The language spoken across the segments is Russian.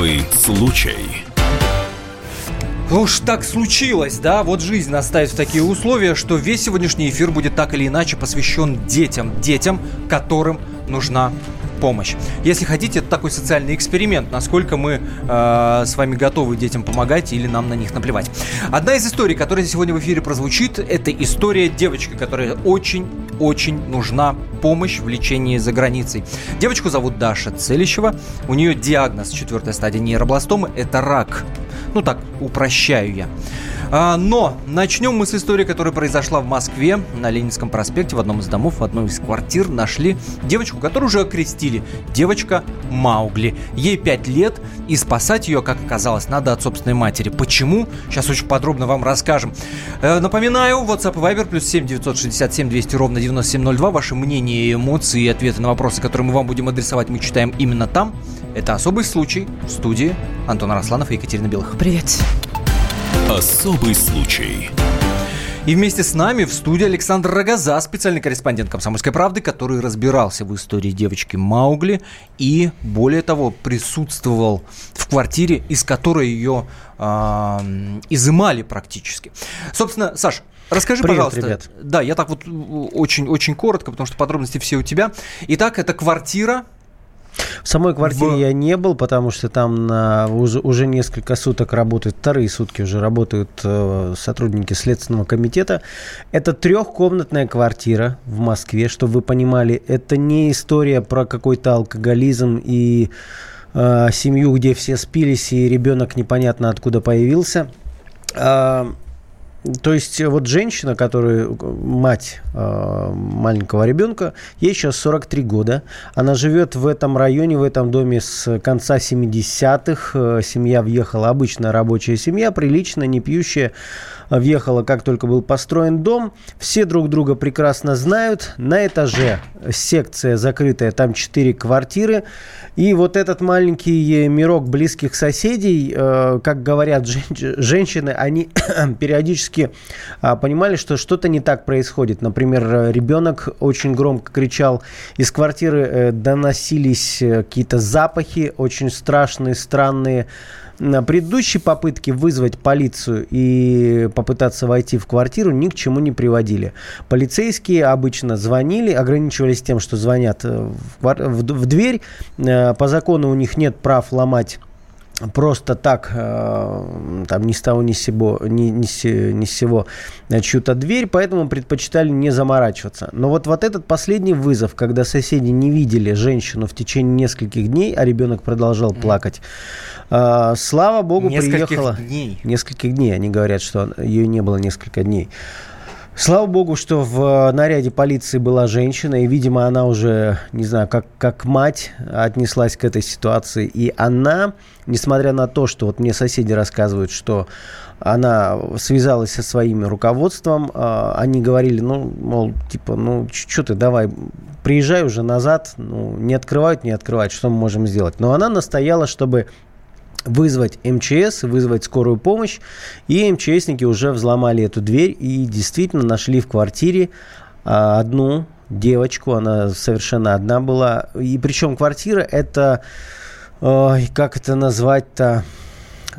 Особый случай. Уж так случилось, да? Вот жизнь нас ставит в такие условия, что весь сегодняшний эфир будет так или иначе посвящен детям. Детям, которым нужна помощь. Если хотите, это такой социальный эксперимент, насколько мы э, с вами готовы детям помогать или нам на них наплевать. Одна из историй, которая сегодня в эфире прозвучит, это история девочки, которая очень-очень нужна помощь в лечении за границей. Девочку зовут Даша Целищева. У нее диагноз четвертая стадия нейробластомы – это рак ну так, упрощаю я. А, но начнем мы с истории, которая произошла в Москве. На Ленинском проспекте в одном из домов, в одной из квартир нашли девочку, которую уже окрестили. Девочка Маугли.Ей 5 лет, и спасать ее, как оказалось, надо от собственной матери. Почему? Сейчас очень подробно вам расскажем. Э, напоминаю, WhatsApp и Viber плюс 7 967 200 ровно 9702. Ваши мнения, эмоции и ответы на вопросы, которые мы вам будем адресовать, мы читаем именно там. Это особый случай в студии Антон Арасланов и Екатерина Белых. Привет. Особый случай. И вместе с нами в студии Александр Рогоза, специальный корреспондент «Комсомольской правды», который разбирался в истории девочки Маугли и, более того, присутствовал в квартире, из которой ее э, изымали практически. Собственно, Саш, Расскажи, Привет, пожалуйста. Ребят. Да, я так вот очень-очень коротко, потому что подробности все у тебя. Итак, это квартира, в самой квартире в... я не был, потому что там на, уже, уже несколько суток работают, вторые сутки уже работают э, сотрудники Следственного комитета. Это трехкомнатная квартира в Москве, чтобы вы понимали. Это не история про какой-то алкоголизм и э, семью, где все спились, и ребенок непонятно откуда появился. Э, то есть э, вот женщина, которая мать э, маленького ребенка, ей сейчас 43 года. Она живет в этом районе, в этом доме с конца 70-х. Э, семья въехала, обычная рабочая семья, приличная, не пьющая въехала, как только был построен дом. Все друг друга прекрасно знают. На этаже секция закрытая, там 4 квартиры. И вот этот маленький мирок близких соседей, э, как говорят женщины, они периодически а, понимали, что что-то не так происходит. Например, ребенок очень громко кричал. Из квартиры э, доносились э, какие-то запахи очень страшные, странные. Предыдущие попытки вызвать полицию и попытаться войти в квартиру ни к чему не приводили. Полицейские обычно звонили, ограничивались тем, что звонят э, в, в, дверь. Э, по закону у них нет прав ломать просто так, э, там ни с того, ни с сего, ни, ни, с, ни с сего чью-то дверь, поэтому предпочитали не заморачиваться. Но вот, вот этот последний вызов, когда соседи не видели женщину в течение нескольких дней, а ребенок продолжал плакать, э, слава богу, нескольких приехала... дней. Нескольких дней, они говорят, что ее не было несколько дней. Слава богу, что в наряде полиции была женщина, и, видимо, она уже, не знаю, как, как мать отнеслась к этой ситуации. И она, несмотря на то, что вот мне соседи рассказывают, что она связалась со своим руководством, а, они говорили, ну, мол, типа, ну, что ты, давай, приезжай уже назад, ну, не открывают, не открывают, что мы можем сделать. Но она настояла, чтобы вызвать МЧС, вызвать скорую помощь. И МЧСники уже взломали эту дверь и действительно нашли в квартире а, одну девочку. Она совершенно одна была. И причем квартира это, ой, как это назвать-то...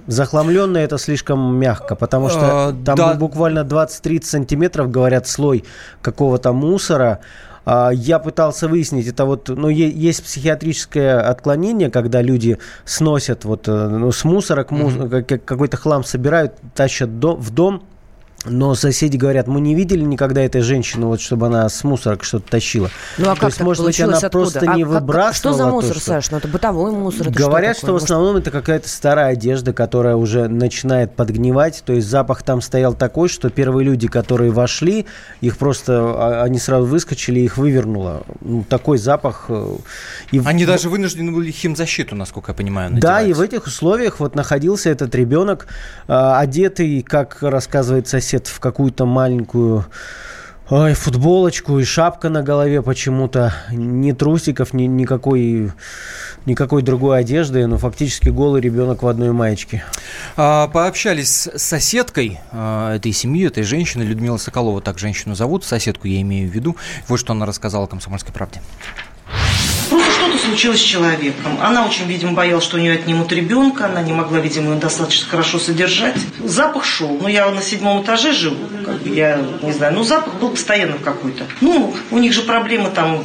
Захламленная это слишком мягко, потому что а, там да. буквально 20-30 сантиметров, говорят, слой какого-то мусора. А, я пытался выяснить, это вот, ну, есть психиатрическое отклонение, когда люди сносят вот э, ну, с мусора mm-hmm. какой-то хлам собирают, тащат в дом, но соседи говорят, мы не видели никогда этой женщины, вот, чтобы она с мусорок что-то тащила. Ну а то как есть, может быть, она откуда? просто а не как, выбрасывала. Что за мусор, то, что... Саш? Ну это бытовой мусор. Это говорят, что, что в основном может... это какая-то старая одежда, которая уже начинает подгнивать. То есть запах там стоял такой, что первые люди, которые вошли, их просто, а, они сразу выскочили, их вывернуло. Ну, такой запах. Э, и они в... даже вынуждены были химзащиту, насколько я понимаю, надевать. Да, и в этих условиях вот находился этот ребенок, э, одетый, как рассказывает сосед, одет в какую-то маленькую Ой, футболочку и шапка на голове почему-то. Ни трусиков, ни, никакой, никакой другой одежды. Но фактически голый ребенок в одной маечке. А, пообщались с соседкой а, этой семьи, этой женщины. Людмила Соколова, так женщину зовут. Соседку я имею в виду. Вот что она рассказала «Комсомольской правде». Случилось с человеком. Она очень, видимо, боялась, что у нее отнимут ребенка, она не могла, видимо, его достаточно хорошо содержать. Запах шел. Ну, я на седьмом этаже живу, как бы, я не знаю, но запах был постоянно какой-то. Ну, у них же проблемы там,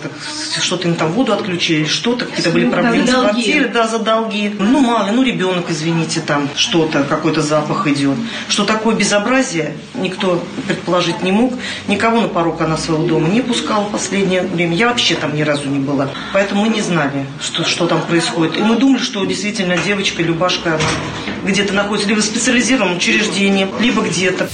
что-то им там воду отключили, что-то, какие-то были проблемы с квартирой, да, за долги. Ну, мало ли, ну, ребенок, извините, там что-то, какой-то запах идет. Что такое безобразие, никто предположить не мог. Никого на порог она своего дома не пускала в последнее время. Я вообще там ни разу не была. Поэтому мы не знали, что, что там происходит. И мы думали, что действительно девочка, Любашка, она где-то находится либо в специализированном учреждении, либо где-то.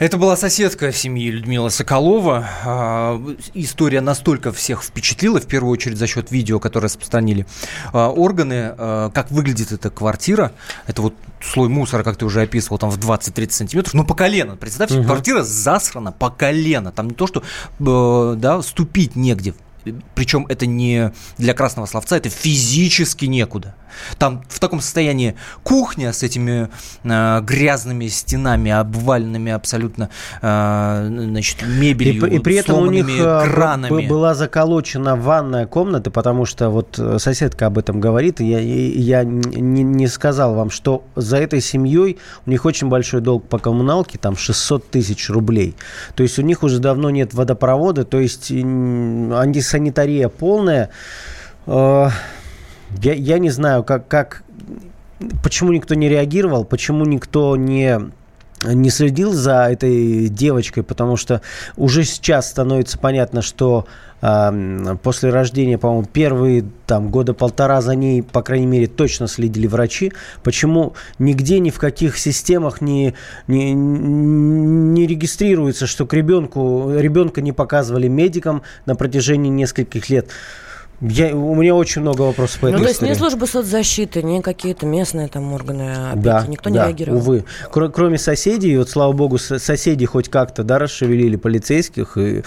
Это была соседка семьи Людмила Соколова. А, история настолько всех впечатлила, в первую очередь за счет видео, которое распространили а, органы. А, как выглядит эта квартира. Это вот слой мусора, как ты уже описывал, там в 20-30 сантиметров, ну, по колено. Представьте, угу. квартира засрана по колено. Там не то, что э, да, ступить негде. Причем это не для красного словца, это физически некуда. Там в таком состоянии кухня с этими э, грязными стенами, обваленными абсолютно э, значит, мебелью, и, и при этом у них э, кранами. была заколочена ванная комната, потому что вот э, соседка об этом говорит, и я, я не, не сказал вам, что за этой семьей у них очень большой долг по коммуналке, там 600 тысяч рублей. То есть у них уже давно нет водопровода, то есть антисанитария полная. Я, я не знаю, как, как, почему никто не реагировал, почему никто не не следил за этой девочкой, потому что уже сейчас становится понятно, что э, после рождения, по-моему, первые там года полтора за ней, по крайней мере, точно следили врачи. Почему нигде, ни в каких системах не, не, не регистрируется, что к ребенку, ребенка не показывали медикам на протяжении нескольких лет? Я, у меня очень много вопросов по этой Ну, то есть ни служба соцзащиты, ни какие-то местные там органы опеки, да, никто да, не реагировал? увы. Кр- кроме соседей, вот, слава богу, соседи хоть как-то, да, расшевелили полицейских. И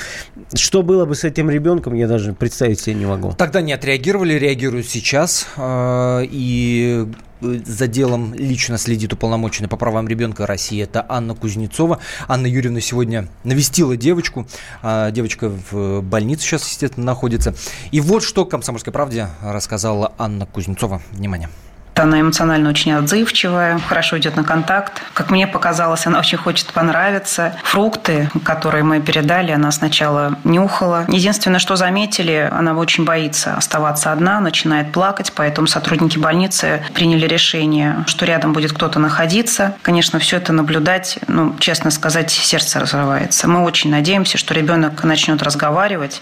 что было бы с этим ребенком, я даже представить себе не могу. Тогда не отреагировали, реагируют сейчас. А, и за делом лично следит уполномоченный по правам ребенка России. Это Анна Кузнецова. Анна Юрьевна сегодня навестила девочку. А, девочка в больнице сейчас, естественно, находится. И вот что «Комсомольской правде» рассказала Анна Кузнецова. Внимание. Она эмоционально очень отзывчивая, хорошо идет на контакт. Как мне показалось, она очень хочет понравиться. Фрукты, которые мы передали, она сначала нюхала. Единственное, что заметили, она очень боится оставаться одна, начинает плакать, поэтому сотрудники больницы приняли решение, что рядом будет кто-то находиться. Конечно, все это наблюдать, ну, честно сказать, сердце разрывается. Мы очень надеемся, что ребенок начнет разговаривать.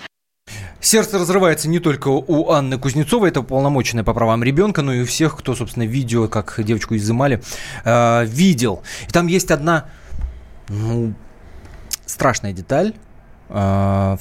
Сердце разрывается не только у Анны Кузнецовой, это полномоченная по правам ребенка, но и у всех, кто, собственно, видео, как девочку изымали, э, видел. И там есть одна, ну, страшная деталь, э,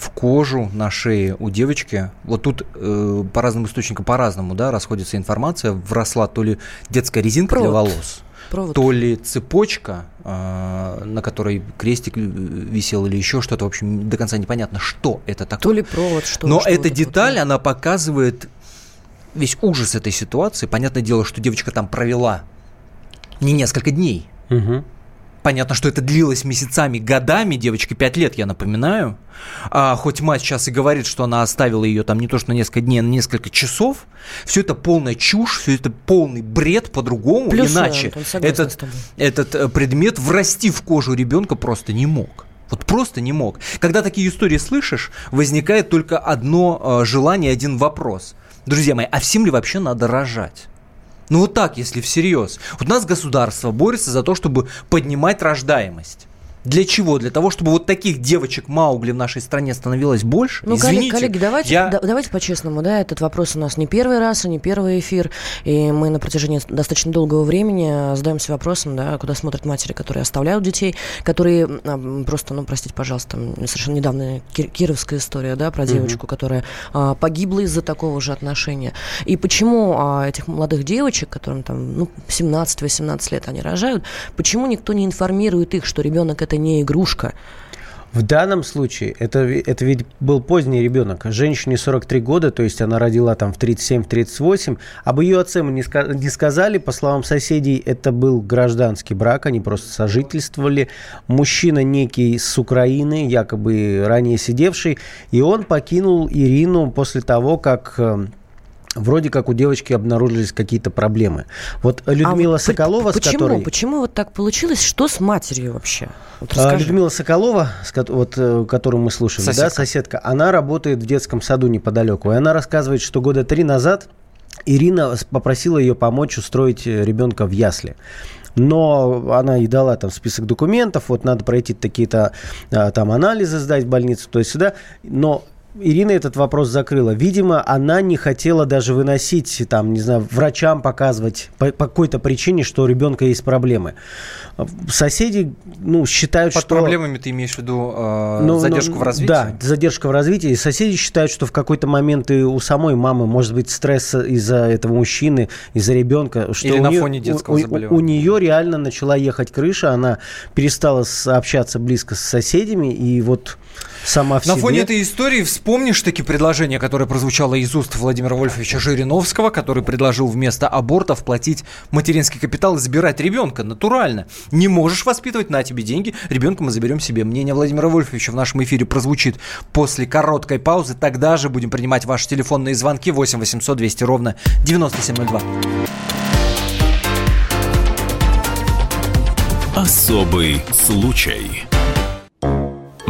в кожу на шее у девочки. Вот тут э, по разным источникам по-разному, да, расходится информация. Вросла то ли детская резинка Провод. для волос, Провод. то ли цепочка, а, на которой крестик висел или еще что-то, в общем, до конца непонятно, что это такое. То ли провод, что Но что эта деталь, вот. она показывает весь ужас этой ситуации. Понятное дело, что девочка там провела не несколько дней. Угу. Понятно, что это длилось месяцами, годами, девочке 5 лет, я напоминаю. А, хоть мать сейчас и говорит, что она оставила ее там не то что на несколько дней, а на несколько часов. Все это полная чушь, все это полный бред по-другому. Плюс, Иначе этот, этот э, предмет врасти в кожу ребенка просто не мог. Вот просто не мог. Когда такие истории слышишь, возникает только одно э, желание, один вопрос. Друзья мои, а всем ли вообще надо рожать? Ну вот так, если всерьез. Вот у нас государство борется за то, чтобы поднимать рождаемость. Для чего? Для того, чтобы вот таких девочек Маугли в нашей стране становилось больше? Ну, Извините, коллеги, давайте, я... да, давайте по-честному, да, этот вопрос у нас не первый раз и не первый эфир, и мы на протяжении достаточно долгого времени задаемся вопросом, да, куда смотрят матери, которые оставляют детей, которые просто, ну, простите, пожалуйста, совершенно недавняя кировская история, да, про девочку, угу. которая а, погибла из-за такого же отношения. И почему а, этих молодых девочек, которым там, ну, 17-18 лет они рожают, почему никто не информирует их, что ребенок это это не игрушка. В данном случае это, это ведь был поздний ребенок. Женщине 43 года, то есть она родила там в 37-38. Об ее отце мы не, ска- не сказали. По словам соседей, это был гражданский брак, они просто сожительствовали. Мужчина некий с Украины, якобы ранее сидевший, и он покинул Ирину после того, как э, вроде как у девочки обнаружились какие-то проблемы. Вот Людмила а Соколова, почему? с которой... Почему вот так получилось? Что с матерью вообще? Вот а, Людмила Соколова, вот, э, которую мы слушали, соседка. да, соседка, она работает в детском саду неподалеку. И она рассказывает, что года три назад Ирина попросила ее помочь устроить э, ребенка в ясли но она и дала там список документов, вот надо пройти такие-то а, там анализы сдать в больницу, то есть сюда, но Ирина этот вопрос закрыла. Видимо, она не хотела даже выносить, там, не знаю, врачам показывать по, по какой-то причине, что у ребенка есть проблемы. Соседи, ну, считают, Под что... Под проблемами ты имеешь в виду э, ну, задержку ну, в развитии? Да, задержка в развитии. И соседи считают, что в какой-то момент и у самой мамы может быть стресс из-за этого мужчины, из-за ребенка. Что Или на нее, фоне детского у, заболевания. У, у нее реально начала ехать крыша, она перестала общаться близко с соседями, и вот сама в На себе. фоне этой истории вспомнишь таки предложение, которое прозвучало из уст Владимира Вольфовича Жириновского, который предложил вместо абортов платить материнский капитал и забирать ребенка натурально. Не можешь воспитывать, на тебе деньги, ребенка мы заберем себе. Мнение Владимира Вольфовича в нашем эфире прозвучит после короткой паузы. Тогда же будем принимать ваши телефонные звонки 8 800 200 ровно 9702. Особый случай.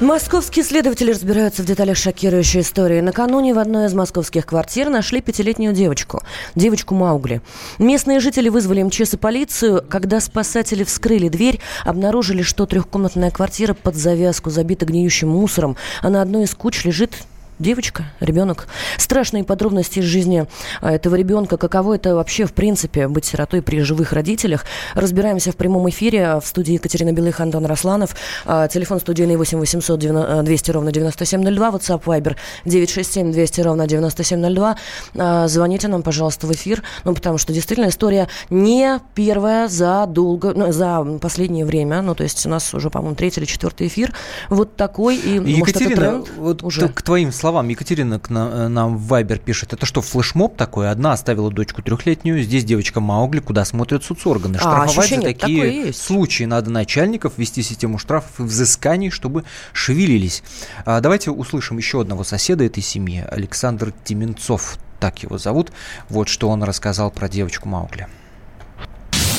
Московские следователи разбираются в деталях шокирующей истории. Накануне в одной из московских квартир нашли пятилетнюю девочку, девочку Маугли. Местные жители вызвали МЧС и полицию. Когда спасатели вскрыли дверь, обнаружили, что трехкомнатная квартира под завязку забита гниющим мусором, а на одной из куч лежит девочка, ребенок. Страшные подробности из жизни а, этого ребенка. Каково это вообще, в принципе, быть сиротой при живых родителях? Разбираемся в прямом эфире в студии Екатерина Белых, Антон Росланов. А, телефон студийный 8 800 200 ровно 9702. WhatsApp Viber 967 200 ровно 9702. А, звоните нам, пожалуйста, в эфир. Ну, потому что действительно история не первая за долго, ну, за последнее время. Ну, то есть у нас уже, по-моему, третий или четвертый эфир. Вот такой. И, Екатерина, может, это тренд вот уже. к твоим словам словам, Екатерина к нам, э, нам в Вайбер пишет, это что, флешмоб такой? Одна оставила дочку трехлетнюю, здесь девочка Маугли, куда смотрят соцорганы. А, Штрафовать а, за такие случаи надо начальников, вести систему штрафов и взысканий, чтобы шевелились. А, давайте услышим еще одного соседа этой семьи, Александр Тименцов, так его зовут. Вот что он рассказал про девочку Маугли.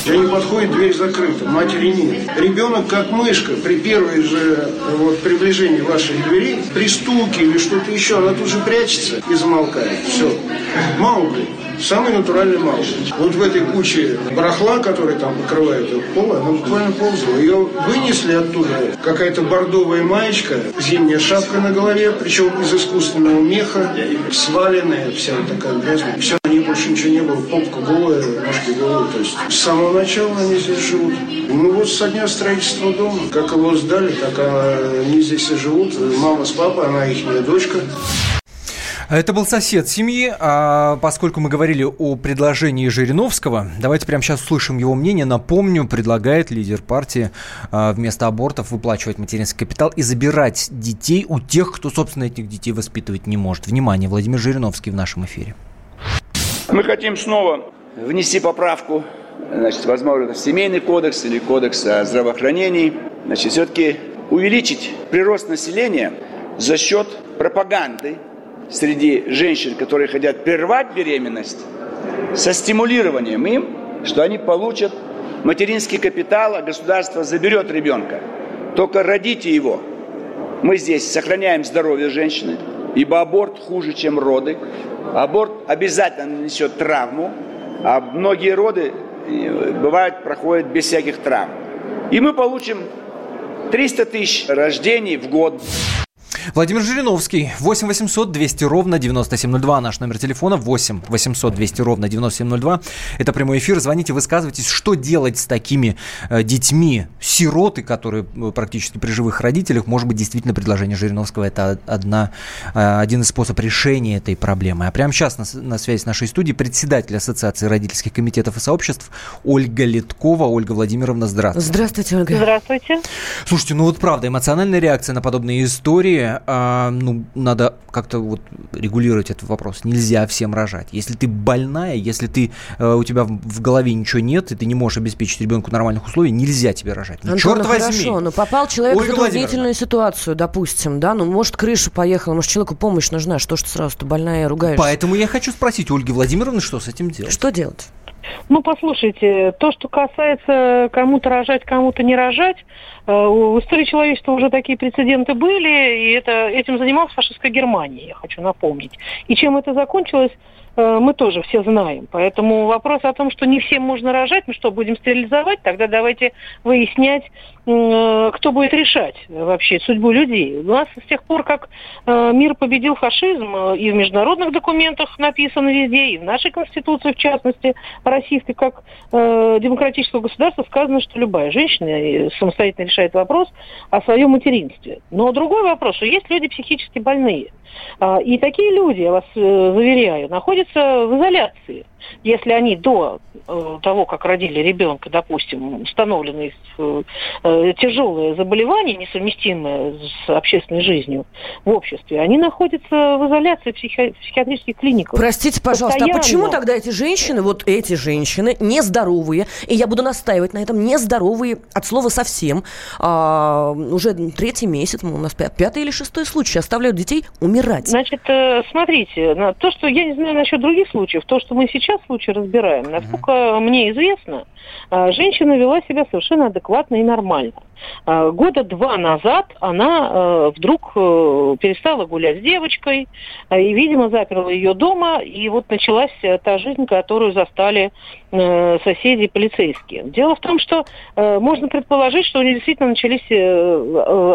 Я не подходит, дверь закрыта, матери нет. Ребенок как мышка при первой же вот, приближении вашей двери, при стуке или что-то еще, она тут же прячется и замолкает. Все. Маугли. Самый натуральный Маугли. Вот в этой куче барахла, которая там покрывает пол, она буквально ползала. Ее вынесли оттуда. Какая-то бордовая маечка, зимняя шапка на голове, причем из искусственного меха, сваленная, вся такая грязная. Все, на ней больше ничего не было. Попка голая, ножки голые. То есть с самого начала они здесь живут. Ну вот со дня строительства дома. Как его сдали, так они здесь и живут. Мама с папой, она их дочка. Это был сосед семьи. А поскольку мы говорили о предложении Жириновского, давайте прямо сейчас услышим его мнение. Напомню, предлагает лидер партии а, вместо абортов выплачивать материнский капитал и забирать детей у тех, кто, собственно, этих детей воспитывать не может. Внимание, Владимир Жириновский в нашем эфире. Мы хотим снова внести поправку, значит, возможно, это семейный кодекс или кодекс о здравоохранении. Значит, все-таки увеличить прирост населения за счет пропаганды среди женщин, которые хотят прервать беременность, со стимулированием им, что они получат материнский капитал, а государство заберет ребенка. Только родите его. Мы здесь сохраняем здоровье женщины, ибо аборт хуже, чем роды. Аборт обязательно несет травму, а многие роды э, бывают, проходят без всяких травм. И мы получим 300 тысяч рождений в год. Владимир Жириновский, 8 800 200 ровно 9702, наш номер телефона, 8 800 200 ровно 9702. Это прямой эфир, звоните, высказывайтесь, что делать с такими э, детьми, сироты, которые э, практически при живых родителях, может быть, действительно предложение Жириновского это одна, э, один из способов решения этой проблемы. А прямо сейчас на, на связи с нашей студией председатель Ассоциации родительских комитетов и сообществ Ольга Литкова. Ольга Владимировна, здравствуйте. Здравствуйте, Ольга. Здравствуйте. Слушайте, ну вот правда, эмоциональная реакция на подобные истории, а, ну, надо как-то вот регулировать этот вопрос. Нельзя всем рожать. Если ты больная, если ты, э, у тебя в голове ничего нет, и ты не можешь обеспечить ребенку нормальных условий, нельзя тебе рожать. Ну, Антон, черт ну, возьми. Хорошо, ну попал человек Ольга в затруднительную ситуацию, допустим, да, ну, может, крыша поехала, может, человеку помощь нужна, что ж ты сразу-то больная ругаешься? Поэтому я хочу спросить Ольги Владимировны, что с этим делать? Что делать? Ну, послушайте, то, что касается кому-то рожать, кому-то не рожать, э, в истории человечества уже такие прецеденты были, и это, этим занималась фашистская Германия, я хочу напомнить. И чем это закончилось, Э, мы тоже все знаем. Поэтому вопрос о том, что не всем можно рожать, мы что, будем стерилизовать? Тогда давайте выяснять, э, кто будет решать вообще судьбу людей. У нас с тех пор, как э, мир победил фашизм, и в международных документах написано везде, и в нашей Конституции, в частности, российской, как демократического государства, сказано, что любая женщина самостоятельно решает вопрос о своем материнстве. Но другой вопрос, что есть люди психически больные. А, и такие люди, я вас заверяю, находятся находятся в изоляции. Если они до э, того, как родили ребенка, допустим, установлены э, э, тяжелые заболевания, несовместимые с общественной жизнью в обществе, они находятся в изоляции в психи- психиатрических клиниках. Простите, пожалуйста, Постоянно. а почему тогда эти женщины, вот эти женщины, нездоровые, и я буду настаивать на этом, нездоровые от слова совсем, а, уже третий месяц, у нас пятый или шестой случай, оставляют детей умирать? Значит, смотрите, то, что я не знаю насчет других случаев, то, что мы сейчас случай разбираем, насколько uh-huh. мне известно, а, женщина вела себя совершенно адекватно и нормально. А, года два назад она э, вдруг э, перестала гулять с девочкой, а, и, видимо, заперла ее дома, и вот началась э, та жизнь, которую застали соседи полицейские. Дело в том, что можно предположить, что у нее действительно начались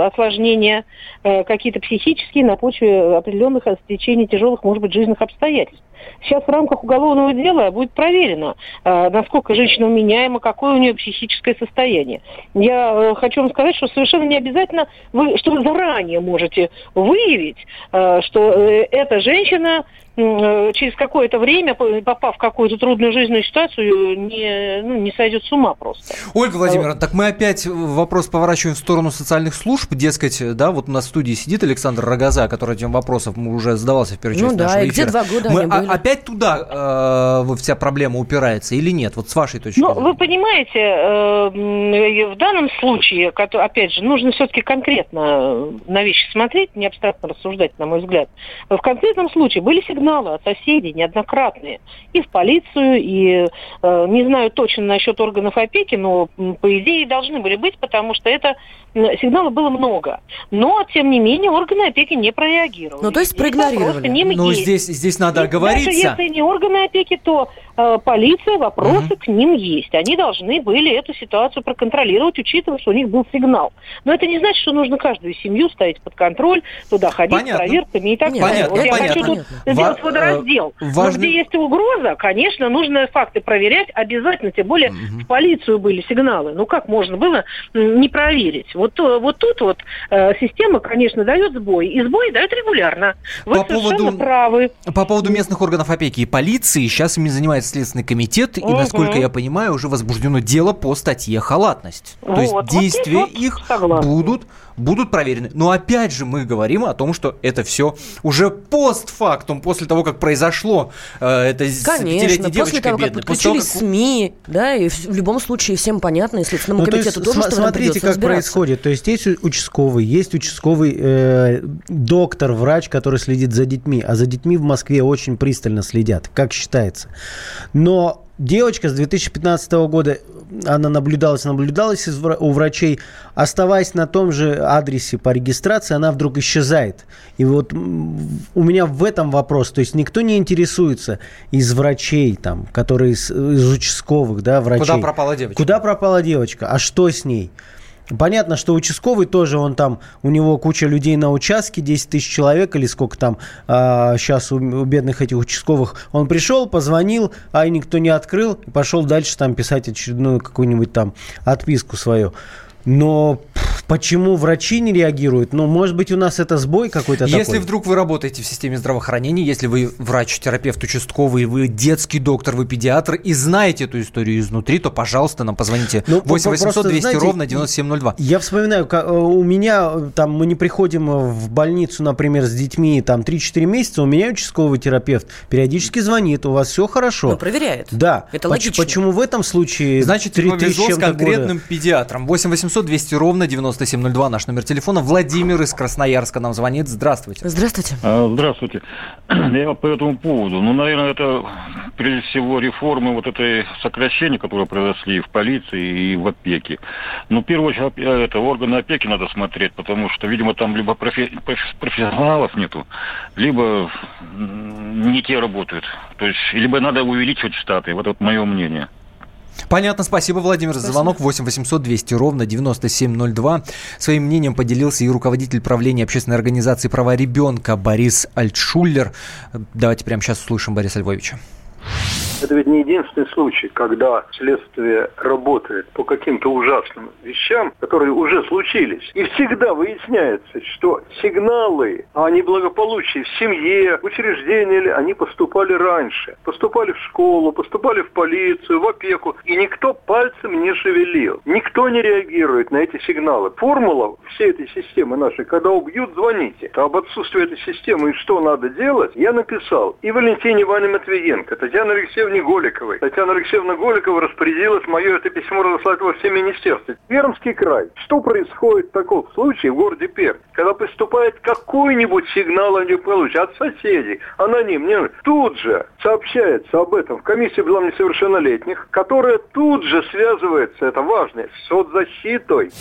осложнения какие-то психические на почве определенных стечений тяжелых, может быть, жизненных обстоятельств. Сейчас в рамках уголовного дела будет проверено, насколько женщина уменяема, какое у нее психическое состояние. Я хочу хочу вам сказать, что совершенно не обязательно, вы, что вы заранее можете выявить, э, что э, эта женщина Э, через какое-то время, попав в какую-то трудную жизненную ситуацию, не, ну, не сойдет с ума просто. Ольга Владимировна, так мы опять вопрос поворачиваем в сторону социальных служб. Дескать, да, вот у нас в студии сидит Александр Рогоза, который этим вопросом уже задавался в первой части ну, да, нашего и где два года мы они были. опять туда э, вся проблема упирается или нет? Вот с вашей точки ну, зрения. Вы понимаете, э, в данном случае, опять же, нужно все-таки конкретно на вещи смотреть, не абстрактно рассуждать, на мой взгляд. В конкретном случае были сигналы сигналы от соседей неоднократные. И в полицию, и э, не знаю точно насчет органов опеки, но по идее должны были быть, потому что это сигналов было много. Но, тем не менее, органы опеки не прореагировали. Ну, то есть проигнорировали. Но есть. здесь, здесь надо оговориться. Даже если не органы опеки, то э, полиция, вопросы угу. к ним есть. Они должны были эту ситуацию проконтролировать, учитывая, что у них был сигнал. Но это не значит, что нужно каждую семью ставить под контроль, туда ходить понятно. с проверками и так далее. Понятно, вот я понятно. хочу тут понятно. сделать водораздел. Э, важный... Но где есть угроза, конечно, нужно факты проверять обязательно, тем более угу. в полицию были сигналы. Ну как можно было не проверить? Вот, э, вот тут вот э, система, конечно, дает сбой. И сбой дает регулярно. Вы по поводу, правы. По поводу местных органов опеки и полиции, сейчас ими занимается Следственный комитет, и, насколько я понимаю, уже возбуждено дело по статье «Халатность». Вот, То есть вот действия вот их согласна. будут будут проверены. Но опять же мы говорим о том, что это все уже постфактум, после того, как произошло э, это Конечно, после того, как подключились как... СМИ, да, и в, в любом случае всем понятно, и Следственному ну, комитету то есть, тоже, см- Смотрите, как происходит. То есть есть участковый, есть участковый э, доктор, врач, который следит за детьми, а за детьми в Москве очень пристально следят, как считается. Но девочка с 2015 года, она наблюдалась, наблюдалась у врачей, оставаясь на том же адресе по регистрации, она вдруг исчезает. И вот у меня в этом вопрос, то есть никто не интересуется из врачей, там, которые из, из участковых, да, врачей. Куда пропала девочка? Куда пропала девочка, а что с ней? Понятно, что участковый тоже, он там, у него куча людей на участке, 10 тысяч человек или сколько там а, сейчас у, у бедных этих участковых. Он пришел, позвонил, а никто не открыл, пошел дальше там писать очередную какую-нибудь там отписку свою. Но почему врачи не реагируют? Ну, может быть, у нас это сбой какой-то Если такой? вдруг вы работаете в системе здравоохранения, если вы врач, терапевт, участковый, вы детский доктор, вы педиатр и знаете эту историю изнутри, то, пожалуйста, нам позвоните ну, 8 800 200 знаете, ровно 9702. Я вспоминаю, э, у меня э, там мы не приходим в больницу, например, с детьми там 3-4 месяца, у меня участковый терапевт периодически звонит, у вас все хорошо. Ну, проверяет. Да. Это логично. Почему в этом случае Значит, 3 повезло с конкретным года? педиатром. 8 800 800 200 ровно 9702 наш номер телефона. Владимир из Красноярска нам звонит. Здравствуйте. Здравствуйте. А, здравствуйте. Я по этому поводу. Ну, наверное, это прежде всего реформы вот этой сокращения, которые произошли в полиции и в опеке. Ну, в первую очередь, это органы опеки надо смотреть, потому что, видимо, там либо профи... профессионалов нету, либо не те работают. То есть, либо надо увеличивать штаты. Вот это мое мнение. Понятно, спасибо, Владимир, спасибо. за звонок. 8 800 200 ровно 9702. Своим мнением поделился и руководитель правления общественной организации «Права ребенка» Борис Альтшуллер. Давайте прямо сейчас услышим Бориса Львовича. Это ведь не единственный случай, когда следствие работает по каким-то ужасным вещам, которые уже случились. И всегда выясняется, что сигналы о неблагополучии в семье, в учреждении, они поступали раньше. Поступали в школу, поступали в полицию, в опеку. И никто пальцем не шевелил. Никто не реагирует на эти сигналы. Формула всей этой системы нашей, когда убьют, звоните. А об отсутствии этой системы и что надо делать, я написал. И Валентине Ивановне Матвиенко, Татьяна Алексеевна Алексеевне Голиковой. Татьяна Алексеевна Голикова распорядилась мое это письмо разослать во все министерства. Пермский край. Что происходит в таком случае в городе Пермь? Когда поступает какой-нибудь сигнал о неполучии от соседей, аноним, не, тут же сообщается об этом в комиссии была несовершеннолетних, которая тут же связывается, это важно, с соцзащитой.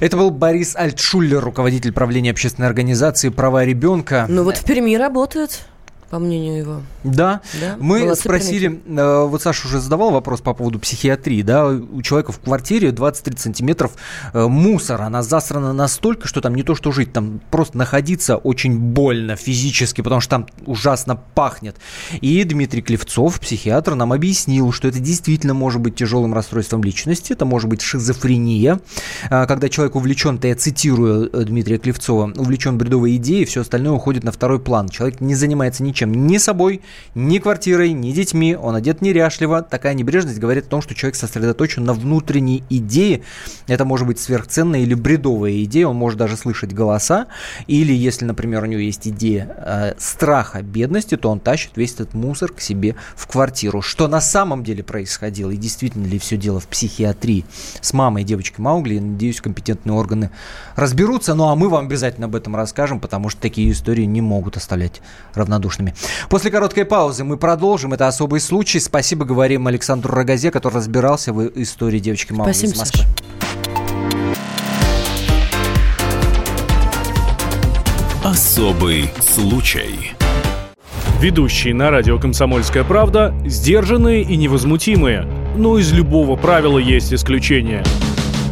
Это был Борис Альтшуллер, руководитель правления общественной организации «Права ребенка». Ну вот в Перми работает по мнению его. Да. да? Мы Молодцы спросили, э, вот Саша уже задавал вопрос по поводу психиатрии, да, у человека в квартире 20-30 сантиметров э, мусора, она засрана настолько, что там не то что жить, там просто находиться очень больно физически, потому что там ужасно пахнет. И Дмитрий Клевцов, психиатр, нам объяснил, что это действительно может быть тяжелым расстройством личности, это может быть шизофрения, э, когда человек увлечен, то я цитирую э, Дмитрия Клевцова, увлечен бредовой идеей, все остальное уходит на второй план. Человек не занимается ничем ничем, ни собой, ни квартирой, ни детьми, он одет неряшливо. Такая небрежность говорит о том, что человек сосредоточен на внутренней идее. Это может быть сверхценная или бредовая идея, он может даже слышать голоса. Или если, например, у него есть идея э, страха бедности, то он тащит весь этот мусор к себе в квартиру. Что на самом деле происходило и действительно ли все дело в психиатрии с мамой и девочкой Маугли, я надеюсь, компетентные органы разберутся. Ну а мы вам обязательно об этом расскажем, потому что такие истории не могут оставлять равнодушными вами. После короткой паузы мы продолжим. Это особый случай. Спасибо говорим Александру Рогазе, который разбирался в истории девочки мамы Спасибо, из Москвы. Особый случай. Ведущие на радио «Комсомольская правда» сдержанные и невозмутимые. Но из любого правила есть исключение –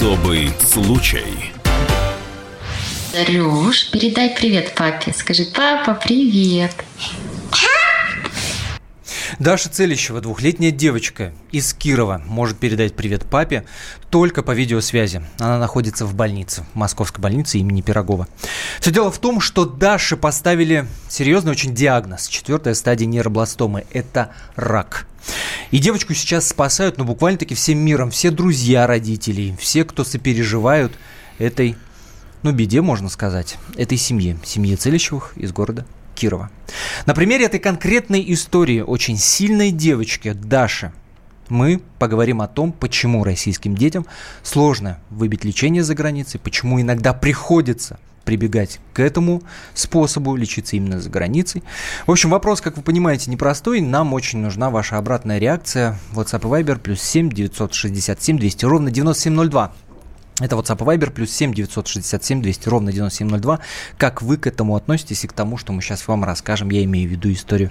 Особый случай. Дарюш, передай привет папе. Скажи, папа, привет. Даша Целищева, двухлетняя девочка из Кирова, может передать привет папе только по видеосвязи. Она находится в больнице, в московской больнице имени Пирогова. Все дело в том, что Даше поставили серьезный очень диагноз. Четвертая стадия нейробластомы – это рак. И девочку сейчас спасают, ну, буквально-таки всем миром. Все друзья родителей, все, кто сопереживают этой, ну, беде, можно сказать, этой семье. Семье Целищевых из города Кирова. На примере этой конкретной истории очень сильной девочки Даши мы поговорим о том, почему российским детям сложно выбить лечение за границей, почему иногда приходится прибегать к этому способу лечиться именно за границей. В общем, вопрос, как вы понимаете, непростой. Нам очень нужна ваша обратная реакция. WhatsApp и Viber плюс 7 967 200 ровно 9702. Это WhatsApp и Viber, плюс 7 967 200 ровно 9702. Как вы к этому относитесь и к тому, что мы сейчас вам расскажем? Я имею в виду историю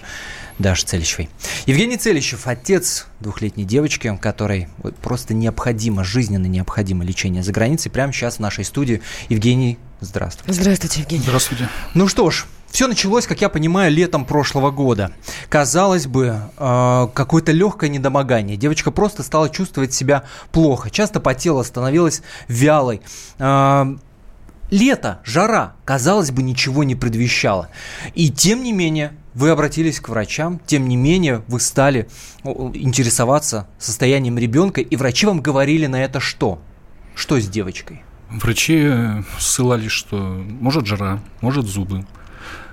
Даши Целищевой. Евгений Целищев, отец двухлетней девочки, которой просто необходимо, жизненно необходимо лечение за границей. Прямо сейчас в нашей студии. Евгений, здравствуйте. Здравствуйте, Евгений. Здравствуйте. Ну что ж, все началось, как я понимаю, летом прошлого года. Казалось бы, э, какое-то легкое недомогание. Девочка просто стала чувствовать себя плохо. Часто потела, становилась вялой. Э, лето, жара, казалось бы, ничего не предвещало. И тем не менее, вы обратились к врачам, тем не менее, вы стали интересоваться состоянием ребенка, и врачи вам говорили на это что? Что с девочкой? Врачи ссылались, что может жара, может зубы.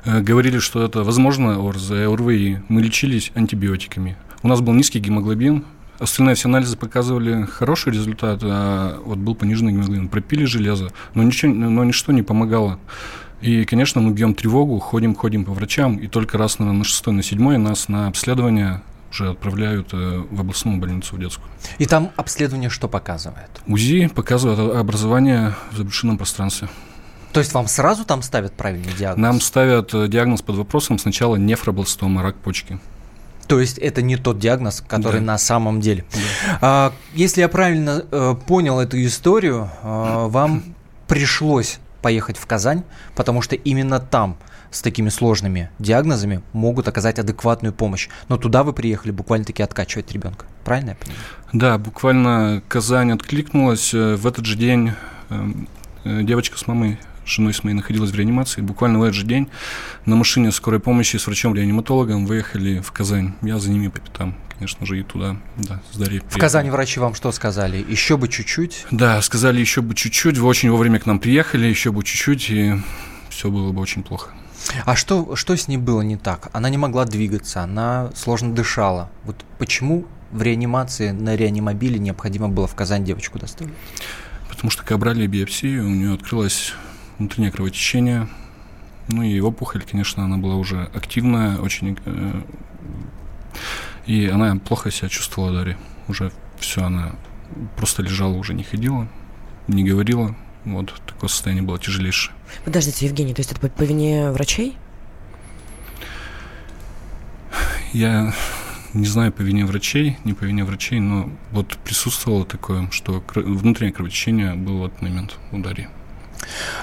Э, говорили, что это возможно ОРЗ, ОРВИ. Мы лечились антибиотиками. У нас был низкий гемоглобин, Остальные все анализы показывали хороший результат, а вот был пониженный гемоглобин. Пропили железо, но, ничего, но ничто не помогало. И, конечно, мы бьем тревогу, ходим, ходим по врачам, и только раз, наверное, на шестой, на седьмой нас на обследование уже отправляют э, в областную больницу в детскую. И там обследование что показывает? УЗИ показывает образование в забрюшинном пространстве. То есть вам сразу там ставят правильный диагноз? Нам ставят э, диагноз под вопросом сначала нефробластома, рак почки. То есть это не тот диагноз, который да. на самом деле. Да. А, если я правильно э, понял эту историю, э, вам пришлось поехать в Казань, потому что именно там с такими сложными диагнозами могут оказать адекватную помощь. Но туда вы приехали буквально-таки откачивать ребенка. Правильно я понимаю? Да, буквально Казань откликнулась. Э, в этот же день эм, девочка с мамой женой с моей находилась в реанимации. Буквально в этот же день на машине скорой помощи с врачом-реаниматологом выехали в Казань. Я за ними по пятам, конечно же, и туда, да, с Дарьей. В Казани врачи вам что сказали? Еще бы чуть-чуть? Да, сказали еще бы чуть-чуть. Вы очень вовремя к нам приехали, еще бы чуть-чуть, и все было бы очень плохо. А что, что с ней было не так? Она не могла двигаться, она сложно дышала. Вот почему в реанимации на реанимобиле необходимо было в Казань девочку доставить? Потому что когда брали биопсию, у нее открылась внутреннее кровотечение. Ну и опухоль, конечно, она была уже активная, очень... Э, и она плохо себя чувствовала, Дарья. Уже все, она просто лежала, уже не ходила, не говорила. Вот такое состояние было тяжелейшее. Подождите, Евгений, то есть это по, по вине врачей? Я не знаю по вине врачей, не по вине врачей, но вот присутствовало такое, что внутреннее кровотечение было в этот момент у Дарьи.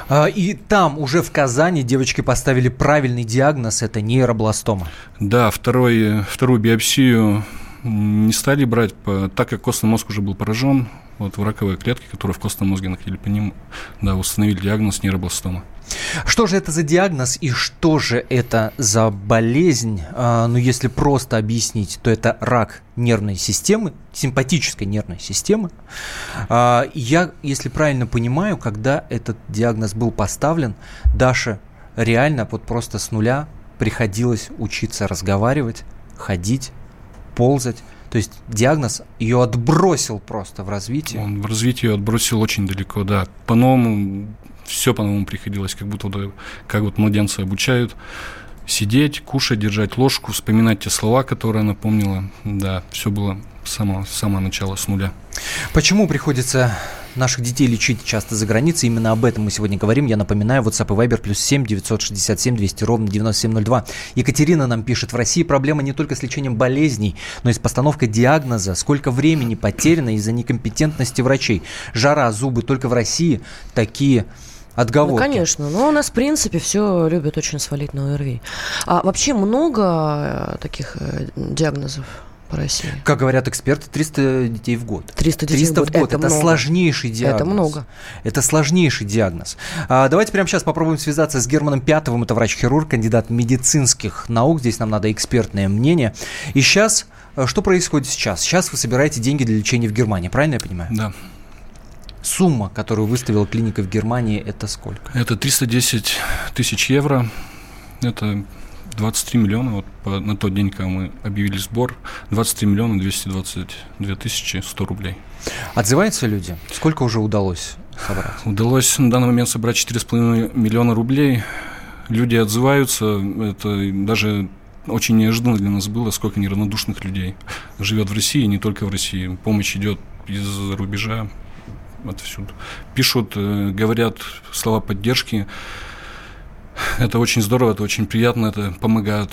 А, и там уже в Казани девочке поставили правильный диагноз, это нейробластома. Да, второй, вторую биопсию не стали брать, так как костный мозг уже был поражен, вот в раковые клетки, которые в костном мозге находили по ним, да, установили диагноз нейробластома. Что же это за диагноз и что же это за болезнь? А, ну, если просто объяснить, то это рак нервной системы, симпатической нервной системы. А, я, если правильно понимаю, когда этот диагноз был поставлен, Даша реально вот просто с нуля приходилось учиться разговаривать, ходить, ползать. То есть диагноз ее отбросил просто в развитии. Он в развитии ее отбросил очень далеко, да. По-новому все по-новому приходилось, как будто вот, как вот младенца обучают. Сидеть, кушать, держать ложку, вспоминать те слова, которые она помнила. Да, все было с самого, с самого начала, с нуля. Почему приходится наших детей лечить часто за границей. Именно об этом мы сегодня говорим. Я напоминаю, WhatsApp и Viber плюс 7 967 200 ровно 9702. Екатерина нам пишет, в России проблема не только с лечением болезней, но и с постановкой диагноза. Сколько времени потеряно из-за некомпетентности врачей. Жара, зубы. Только в России такие отговорки. Ну, конечно. Но у нас, в принципе, все любят очень свалить на ОРВИ. А вообще много э, таких э, диагнозов? По России. Как говорят эксперты, 300 детей в год. 300 детей 300 в год. В год. Это, это много. сложнейший диагноз. Это много. Это сложнейший диагноз. А, давайте прямо сейчас попробуем связаться с Германом Пятовым. Это врач-хирург, кандидат медицинских наук. Здесь нам надо экспертное мнение. И сейчас, э, что происходит сейчас? Сейчас вы собираете деньги для лечения в Германии, правильно я понимаю? Да. Сумма, которую выставила клиника в Германии, это сколько? Это 310 тысяч евро. Это 23 миллиона, вот по, на тот день, когда мы объявили сбор, 23 миллиона 222 тысячи 100 рублей. Отзываются люди? Сколько уже удалось собрать? Удалось на данный момент собрать 4,5 миллиона рублей. Люди отзываются, это даже очень неожиданно для нас было, сколько неравнодушных людей живет в России, не только в России. Помощь идет из-за рубежа, отовсюду. Пишут, э, говорят слова поддержки. Это очень здорово, это очень приятно, это помогает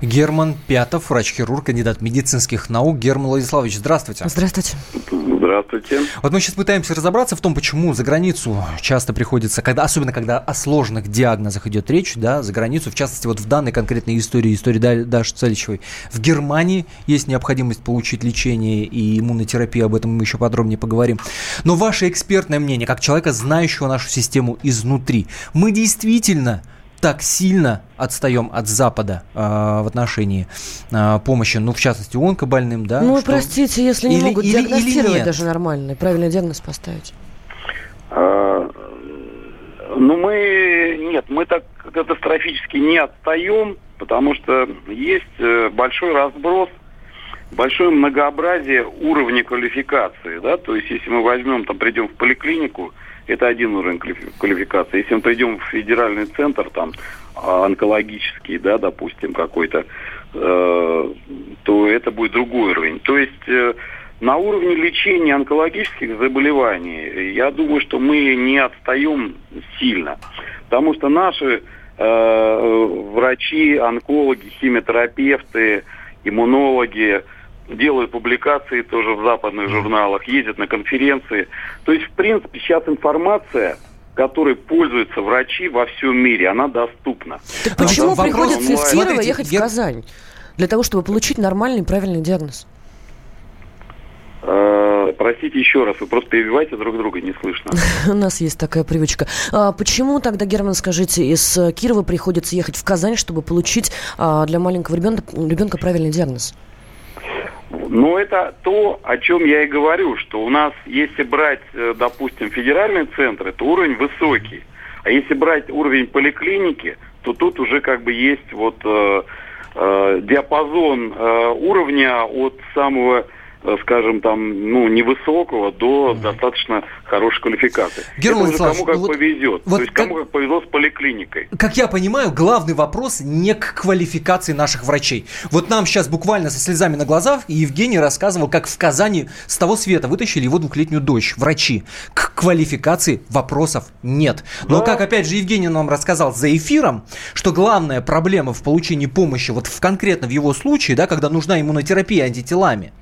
Герман Пятов, врач-хирург, кандидат медицинских наук. Герман Владиславович, здравствуйте. Здравствуйте. Здравствуйте. Вот мы сейчас пытаемся разобраться в том, почему за границу часто приходится, когда, особенно когда о сложных диагнозах идет речь, да, за границу, в частности, вот в данной конкретной истории, истории Даши Целичевой, в Германии есть необходимость получить лечение и иммунотерапию, об этом мы еще подробнее поговорим. Но ваше экспертное мнение, как человека, знающего нашу систему изнутри, мы действительно так сильно отстаем от Запада э, в отношении э, помощи, ну, в частности, онкобольным, да? Ну, что... простите, если не или, могут или, диагностировать или даже нормально, правильный диагноз поставить. А, ну, мы, нет, мы так катастрофически не отстаем, потому что есть э, большой разброс, большое многообразие уровня квалификации, да, то есть если мы возьмем, там, придем в поликлинику, это один уровень квалификации. Если мы придем в федеральный центр, там, а, онкологический, да, допустим, какой-то, э, то это будет другой уровень. То есть э, на уровне лечения онкологических заболеваний, я думаю, что мы не отстаем сильно. Потому что наши э, врачи, онкологи, химиотерапевты, иммунологи, делают публикации тоже в западных журналах, ездят на конференции. То есть, в принципе, сейчас информация которой пользуются врачи во всем мире, она доступна. Так почему Вопрос приходится из Кирова ехать я... в Казань? Для того, чтобы получить нормальный правильный диагноз? Э, простите еще раз, вы просто перебиваете друг друга, не слышно. У нас есть такая привычка. А почему тогда, Герман, скажите, из Кирова приходится ехать в Казань, чтобы получить а, для маленького ребенка, ребенка правильный диагноз? Но это то, о чем я и говорю, что у нас, если брать, э, допустим, федеральные центры, то уровень высокий. А если брать уровень поликлиники, то тут уже как бы есть вот э, э, диапазон э, уровня от самого скажем, там, ну, невысокого до угу. достаточно хорошей квалификации. Герман Это кому как вот, повезет. Вот То есть как, кому как повезло с поликлиникой. Как я понимаю, главный вопрос не к квалификации наших врачей. Вот нам сейчас буквально со слезами на глазах Евгений рассказывал, как в Казани с того света вытащили его двухлетнюю дочь, врачи. К квалификации вопросов нет. Но да. как, опять же, Евгений нам рассказал за эфиром, что главная проблема в получении помощи, вот в, конкретно в его случае, да, когда нужна иммунотерапия антителами,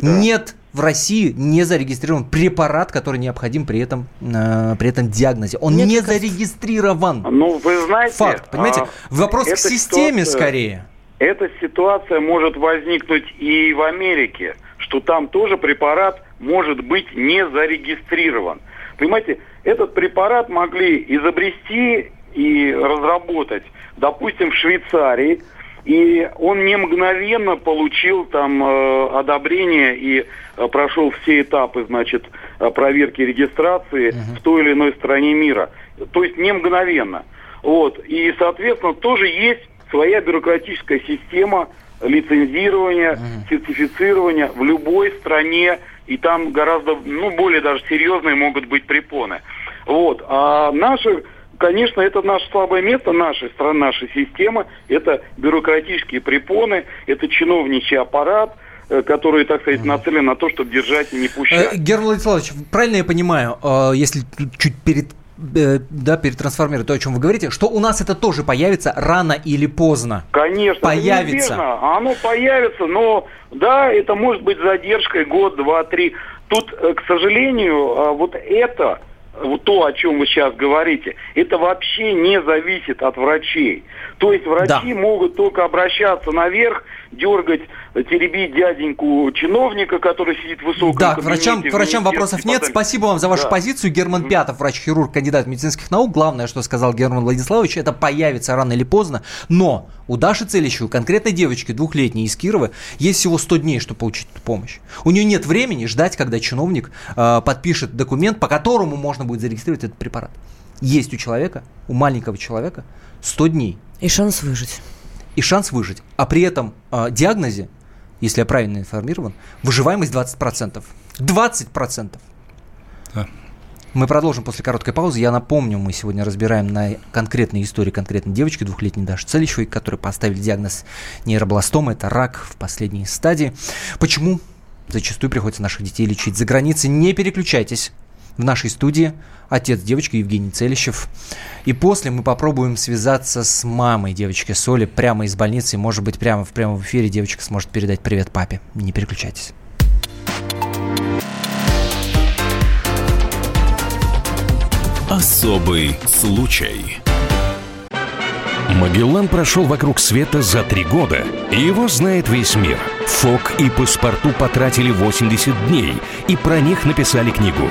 да. Нет в России не зарегистрирован препарат, который необходим при этом, э, при этом диагнозе. Он Нет, не кажется... зарегистрирован. Ну, вы знаете... Факт, понимаете? А, Вопрос к системе скорее. Эта ситуация может возникнуть и в Америке, что там тоже препарат может быть не зарегистрирован. Понимаете, этот препарат могли изобрести и разработать, допустим, в Швейцарии – и он не мгновенно получил там э, одобрение и э, прошел все этапы, значит, э, проверки регистрации uh-huh. в той или иной стране мира. То есть не мгновенно. Вот. И, соответственно, тоже есть своя бюрократическая система лицензирования, uh-huh. сертифицирования в любой стране, и там гораздо, ну, более даже серьезные могут быть препоны. Вот. А наши конечно, это наше слабое место нашей страны, нашей системы. Это бюрократические препоны, это чиновничий аппарат, э, который, так сказать, нацелен на то, чтобы держать и не пущать. Э, Герман Владиславович, правильно я понимаю, э, если чуть перед да, перетрансформировать то, о чем вы говорите, что у нас это тоже появится рано или поздно. Конечно, появится. Неверно. Оно появится, но да, это может быть задержкой год, два, три. Тут, к сожалению, вот это вот то, о чем вы сейчас говорите, это вообще не зависит от врачей. То есть врачи да. могут только обращаться наверх, дергать, теребить дяденьку чиновника, который сидит в высоком Да, к врачам, к врачам вопросов нет. Спасибо вам за вашу да. позицию. Герман. Пятов, врач-хирург, кандидат медицинских наук. Главное, что сказал Герман Владиславович, это появится рано или поздно. Но у Даши Целищевой, конкретной девочки, двухлетней из Кирова, есть всего 100 дней, чтобы получить эту помощь. У нее нет времени ждать, когда чиновник э, подпишет документ, по которому можно будет зарегистрировать этот препарат. Есть у человека, у маленького человека 100 дней. И шанс выжить. И шанс выжить. А при этом э, диагнозе, если я правильно информирован, выживаемость 20%. 20%. Да. Мы продолжим после короткой паузы. Я напомню, мы сегодня разбираем на конкретной истории конкретной девочки, двухлетней Даши Целищевой, которой поставили диагноз нейробластома. Это рак в последней стадии. Почему зачастую приходится наших детей лечить за границей? Не переключайтесь. В нашей студии отец девочки Евгений Целищев. И после мы попробуем связаться с мамой девочки Соли прямо из больницы. Может быть, прямо в прямом эфире девочка сможет передать привет папе. Не переключайтесь. Особый случай. Магеллан прошел вокруг света за три года, и его знает весь мир. Фок и паспорту потратили 80 дней, и про них написали книгу.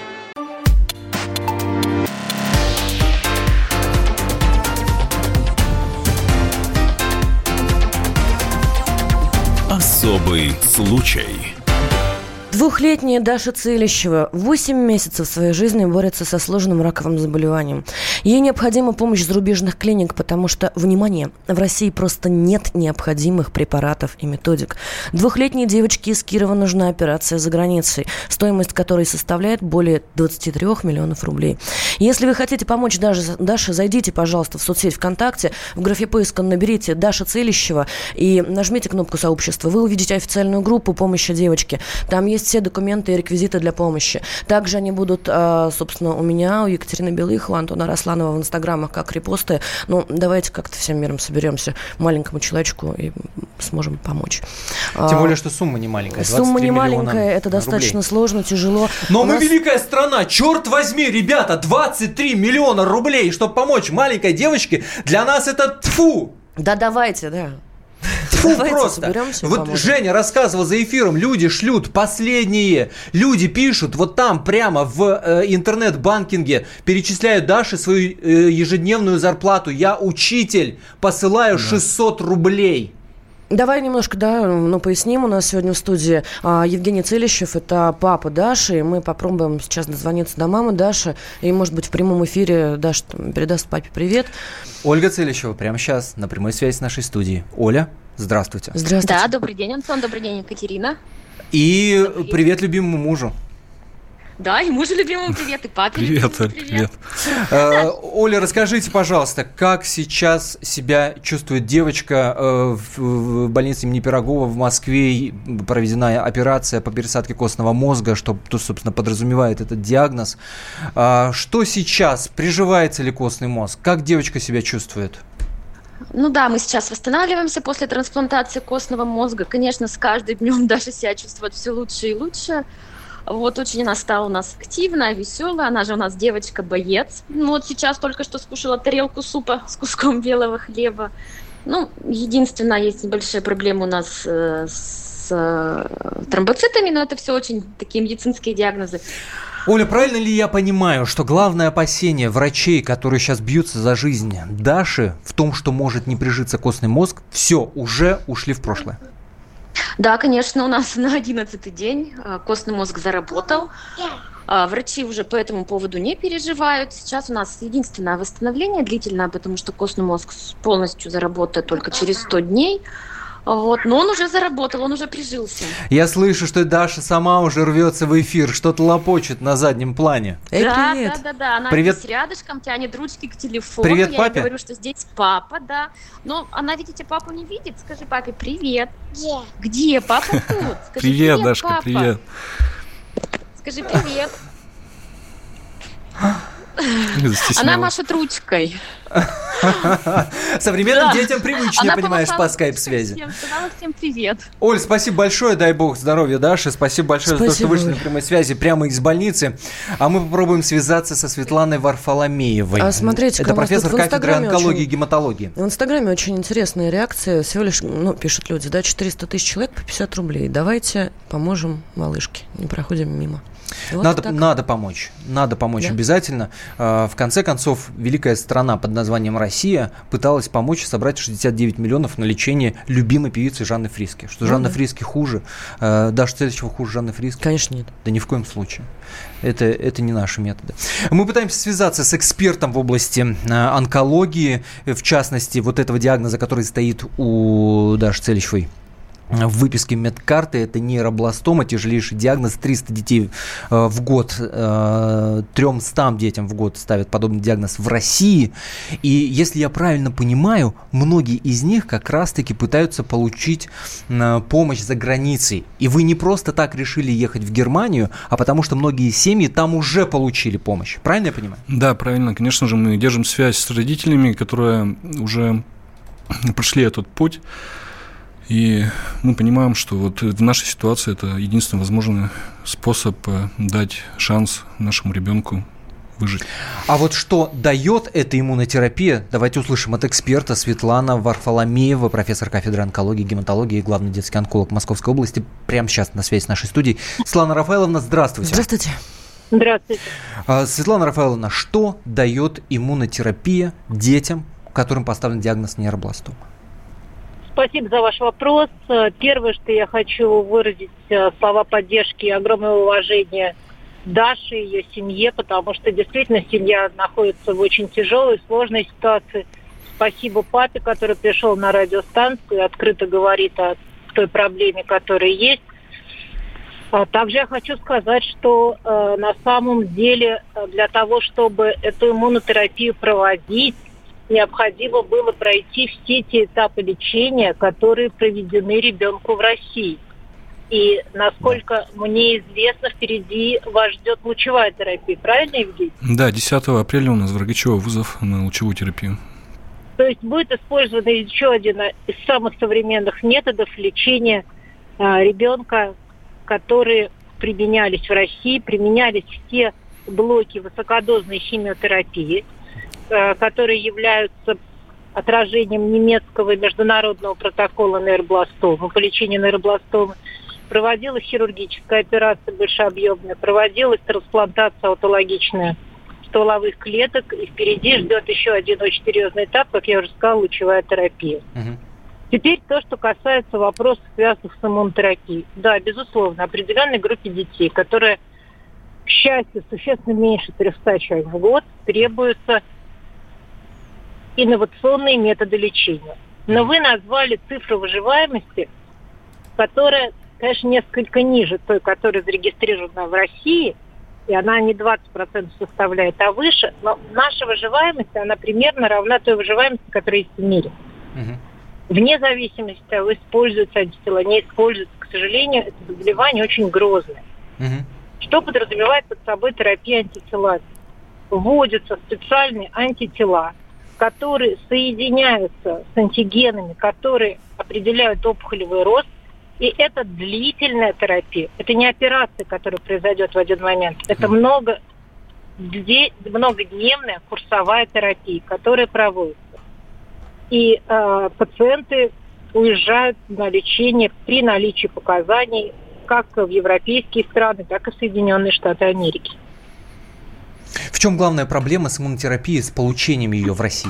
Особый случай. Двухлетняя Даша Целищева 8 месяцев своей жизни борется со сложным раковым заболеванием. Ей необходима помощь зарубежных клиник, потому что, внимание, в России просто нет необходимых препаратов и методик. Двухлетней девочке из Кирова нужна операция за границей, стоимость которой составляет более 23 миллионов рублей. Если вы хотите помочь Даше, Даше зайдите, пожалуйста, в соцсеть ВКонтакте, в графе поиска наберите Даша Целищева и нажмите кнопку сообщества. Вы увидите официальную группу помощи девочке. Там есть есть все документы и реквизиты для помощи. Также они будут, а, собственно, у меня, у Екатерины Белых, у Антона Росланова в инстаграмах как репосты. Ну, давайте как-то всем миром соберемся маленькому человечку и сможем помочь. Тем более, что сумма не маленькая. Сумма не маленькая, это достаточно рублей. сложно, тяжело. Но у мы нас... великая страна, черт возьми, ребята, 23 миллиона рублей, чтобы помочь маленькой девочке, для нас это тфу. Да давайте, да. Фу, просто. Вот поможем. Женя рассказывал за эфиром, люди шлют последние, люди пишут вот там прямо в э, интернет-банкинге, перечисляют Даше свою э, ежедневную зарплату. Я учитель, посылаю да. 600 рублей. Давай немножко, да, ну, поясним. У нас сегодня в студии а, Евгений Целищев, это папа Даши, и мы попробуем сейчас дозвониться до мамы Даши, и, может быть, в прямом эфире Даша передаст папе привет. Ольга Целищева прямо сейчас на прямой связи с нашей студией. Оля, здравствуйте. Здравствуйте. Да, добрый день, Антон, добрый день, Екатерина. И привет любимому мужу. Да, и мужу любимому привет, и папе привет. Привет. привет. Э, Оля, расскажите, пожалуйста, как сейчас себя чувствует девочка э, в больнице имени Пирогова в Москве? Проведена операция по пересадке костного мозга, что, собственно, подразумевает этот диагноз. А, что сейчас? Приживается ли костный мозг? Как девочка себя чувствует? Ну да, мы сейчас восстанавливаемся после трансплантации костного мозга. Конечно, с каждым днем даже себя чувствует все лучше и лучше. Вот очень она стала у нас активная, веселая. Она же у нас девочка-боец. Ну, вот сейчас только что скушала тарелку супа с куском белого хлеба. Ну, единственное, есть небольшие проблемы у нас э, с э, тромбоцитами, но это все очень такие медицинские диагнозы. Оля, правильно ли я понимаю, что главное опасение врачей, которые сейчас бьются за жизнь Даши, в том, что может не прижиться костный мозг, все, уже ушли в прошлое? Да, конечно, у нас на одиннадцатый день а, костный мозг заработал. А, врачи уже по этому поводу не переживают. Сейчас у нас единственное восстановление длительное, потому что костный мозг полностью заработает только через 100 дней. Вот, но он уже заработал, он уже прижился. Я слышу, что Даша сама уже рвется в эфир, что-то лопочет на заднем плане. Эй, да, привет. да, да, да. Она привет. здесь рядышком тянет ручки к телефону. Привет, Я папе. Я говорю, что здесь папа, да. Но она, видите, папу не видит. Скажи папе привет. Где? Где? Папа тут. Скажи, привет, привет, Дашка, папа. привет. Скажи привет. Она машет ручкой. Современным детям привычнее, понимаешь, по скайп-связи. Сказала всем привет. Оль, спасибо большое, дай бог здоровья, Даша. Спасибо большое за то, что вышли на прямой связи прямо из больницы. А мы попробуем связаться со Светланой Варфоломеевой. А смотрите, Это профессор кафедры онкологии и гематологии. В Инстаграме очень интересная реакция. Всего лишь, ну, пишут люди, да, 400 тысяч человек по 50 рублей. Давайте поможем малышке. Не проходим мимо. Вот надо, так. надо помочь. Надо помочь да. обязательно. А, в конце концов, великая страна под названием Россия пыталась помочь собрать 69 миллионов на лечение любимой певицы Жанны Фриски. Что Жанна да. Фриски хуже. А, Даже следующего хуже Жанны Фриски? Конечно, нет. Да ни в коем случае. Это, это не наши методы. Мы пытаемся связаться с экспертом в области а, онкологии, в частности, вот этого диагноза, который стоит у Даши Целищевой в выписке медкарты это нейробластома, тяжелейший диагноз, 300 детей э, в год, 300 э, детям в год ставят подобный диагноз в России. И если я правильно понимаю, многие из них как раз-таки пытаются получить э, помощь за границей. И вы не просто так решили ехать в Германию, а потому что многие семьи там уже получили помощь. Правильно я понимаю? Да, правильно. Конечно же, мы держим связь с родителями, которые уже прошли этот путь. И мы понимаем, что вот в нашей ситуации это единственный возможный способ э, дать шанс нашему ребенку выжить. А вот что дает эта иммунотерапия, давайте услышим от эксперта Светлана Варфоломеева, профессор кафедры онкологии, гематологии и главный детский онколог Московской области, прямо сейчас на связи с нашей студией. Светлана Рафаэловна, здравствуйте. Здравствуйте. Здравствуйте. А, Светлана Рафаэловна, что дает иммунотерапия детям, которым поставлен диагноз нейробластома? Спасибо за ваш вопрос. Первое, что я хочу выразить э, слова поддержки и огромного уважения Даше и ее семье, потому что действительно семья находится в очень тяжелой, сложной ситуации. Спасибо папе, который пришел на радиостанцию и открыто говорит о той проблеме, которая есть. А также я хочу сказать, что э, на самом деле э, для того, чтобы эту иммунотерапию проводить, необходимо было пройти все те этапы лечения, которые проведены ребенку в России. И насколько мне известно, впереди вас ждет лучевая терапия. Правильно, Евгений? Да, 10 апреля у нас в Рогачево вызов на лучевую терапию. То есть будет использован еще один из самых современных методов лечения а, ребенка, которые применялись в России, применялись все блоки высокодозной химиотерапии – которые являются отражением немецкого международного протокола нейробластомы по лечению нейробластомы. Проводилась хирургическая операция большеобъемная, проводилась трансплантация аутологичная стволовых клеток, и впереди ждет еще один очень серьезный этап, как я уже сказала, лучевая терапия. Угу. Теперь то, что касается вопросов, связанных с иммунотерапией. Да, безусловно, определенной группе детей, которые, к счастью, существенно меньше 300 человек в год, требуется инновационные методы лечения. Но вы назвали цифру выживаемости, которая, конечно, несколько ниже той, которая зарегистрирована в России, и она не 20% составляет, а выше, но наша выживаемость, она примерно равна той выживаемости, которая есть в мире. Угу. Вне зависимости от того, используются антитела, не используются, к сожалению, это заболевание очень грозное. Угу. Что подразумевает под собой терапия антителами? Вводятся специальные антитела, которые соединяются с антигенами, которые определяют опухолевый рост, и это длительная терапия. Это не операция, которая произойдет в один момент. Это много, многодневная курсовая терапия, которая проводится. И э, пациенты уезжают на лечение при наличии показаний как в европейские страны, так и в Соединенные Штаты Америки. В чем главная проблема с иммунотерапией, с получением ее в России?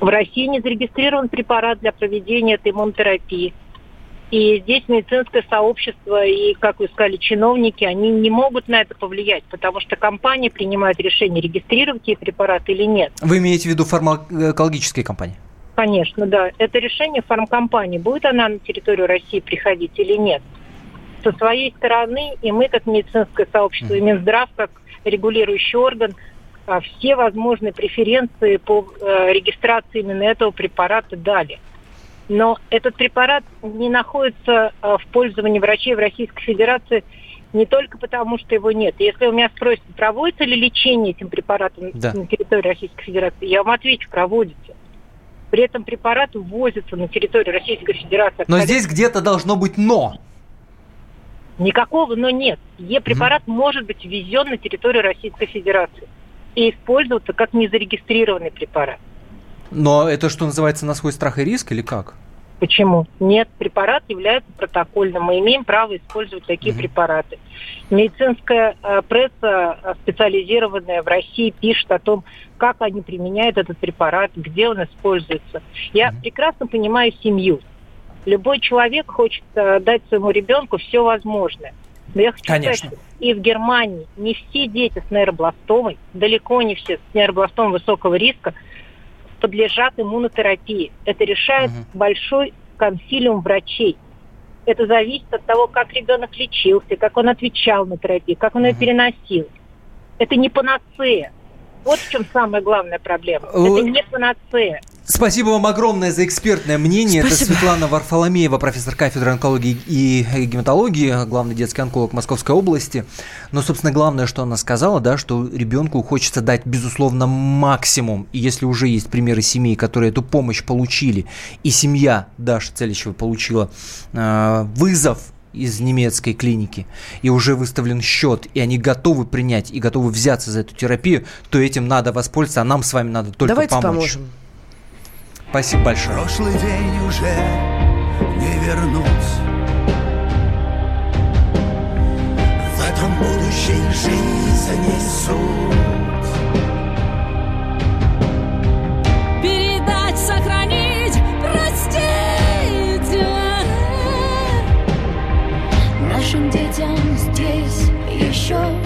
В России не зарегистрирован препарат для проведения этой иммунотерапии. И здесь медицинское сообщество и, как вы сказали, чиновники, они не могут на это повлиять, потому что компания принимает решение, регистрировать ей препарат или нет. Вы имеете в виду фармакологические компании? Конечно, да. Это решение фармкомпании. Будет она на территорию России приходить или нет. Со своей стороны, и мы, как медицинское сообщество, и Минздрав, как регулирующий орган а, все возможные преференции по э, регистрации именно этого препарата дали. Но этот препарат не находится э, в пользовании врачей в Российской Федерации Не только потому, что его нет. Если у меня спросят, проводится ли лечение этим препаратом да. на территории Российской Федерации, я вам отвечу, проводится. При этом препарат ввозится на территорию Российской Федерации. Но здесь где-то должно быть «но». Никакого «но» нет. Е-препарат mm может быть ввезен на территорию Российской Федерации и использоваться как незарегистрированный препарат. Но это что называется на свой страх и риск или как? Почему? Нет, препарат является протокольным. Мы имеем право использовать такие mm препараты. Медицинская э, пресса, э, специализированная в России, пишет о том, как они применяют этот препарат, где он используется. Я mm прекрасно понимаю семью. Любой человек хочет э, дать своему ребенку все возможное. Но я хочу Конечно. сказать, и в Германии не все дети с нейробластомой, далеко не все с нейробластомой высокого риска, подлежат иммунотерапии. Это решает угу. большой консилиум врачей. Это зависит от того, как ребенок лечился, как он отвечал на терапию, как он угу. ее переносил. Это не панацея. Вот в чем самая главная проблема. Это не панацея. Спасибо вам огромное за экспертное мнение. Спасибо. Это Светлана Варфоломеева, профессор кафедры онкологии и гематологии, главный детский онколог Московской области. Но, собственно, главное, что она сказала, да, что ребенку хочется дать, безусловно, максимум. И если уже есть примеры семей, которые эту помощь получили, и семья Даша Целищева получила э, вызов из немецкой клиники, и уже выставлен счет, и они готовы принять и готовы взяться за эту терапию, то этим надо воспользоваться, а нам с вами надо только Давайте помочь. поможем. Спасибо большое. Прошлый день уже не вернуть. В этом будущей жизни суть. Еще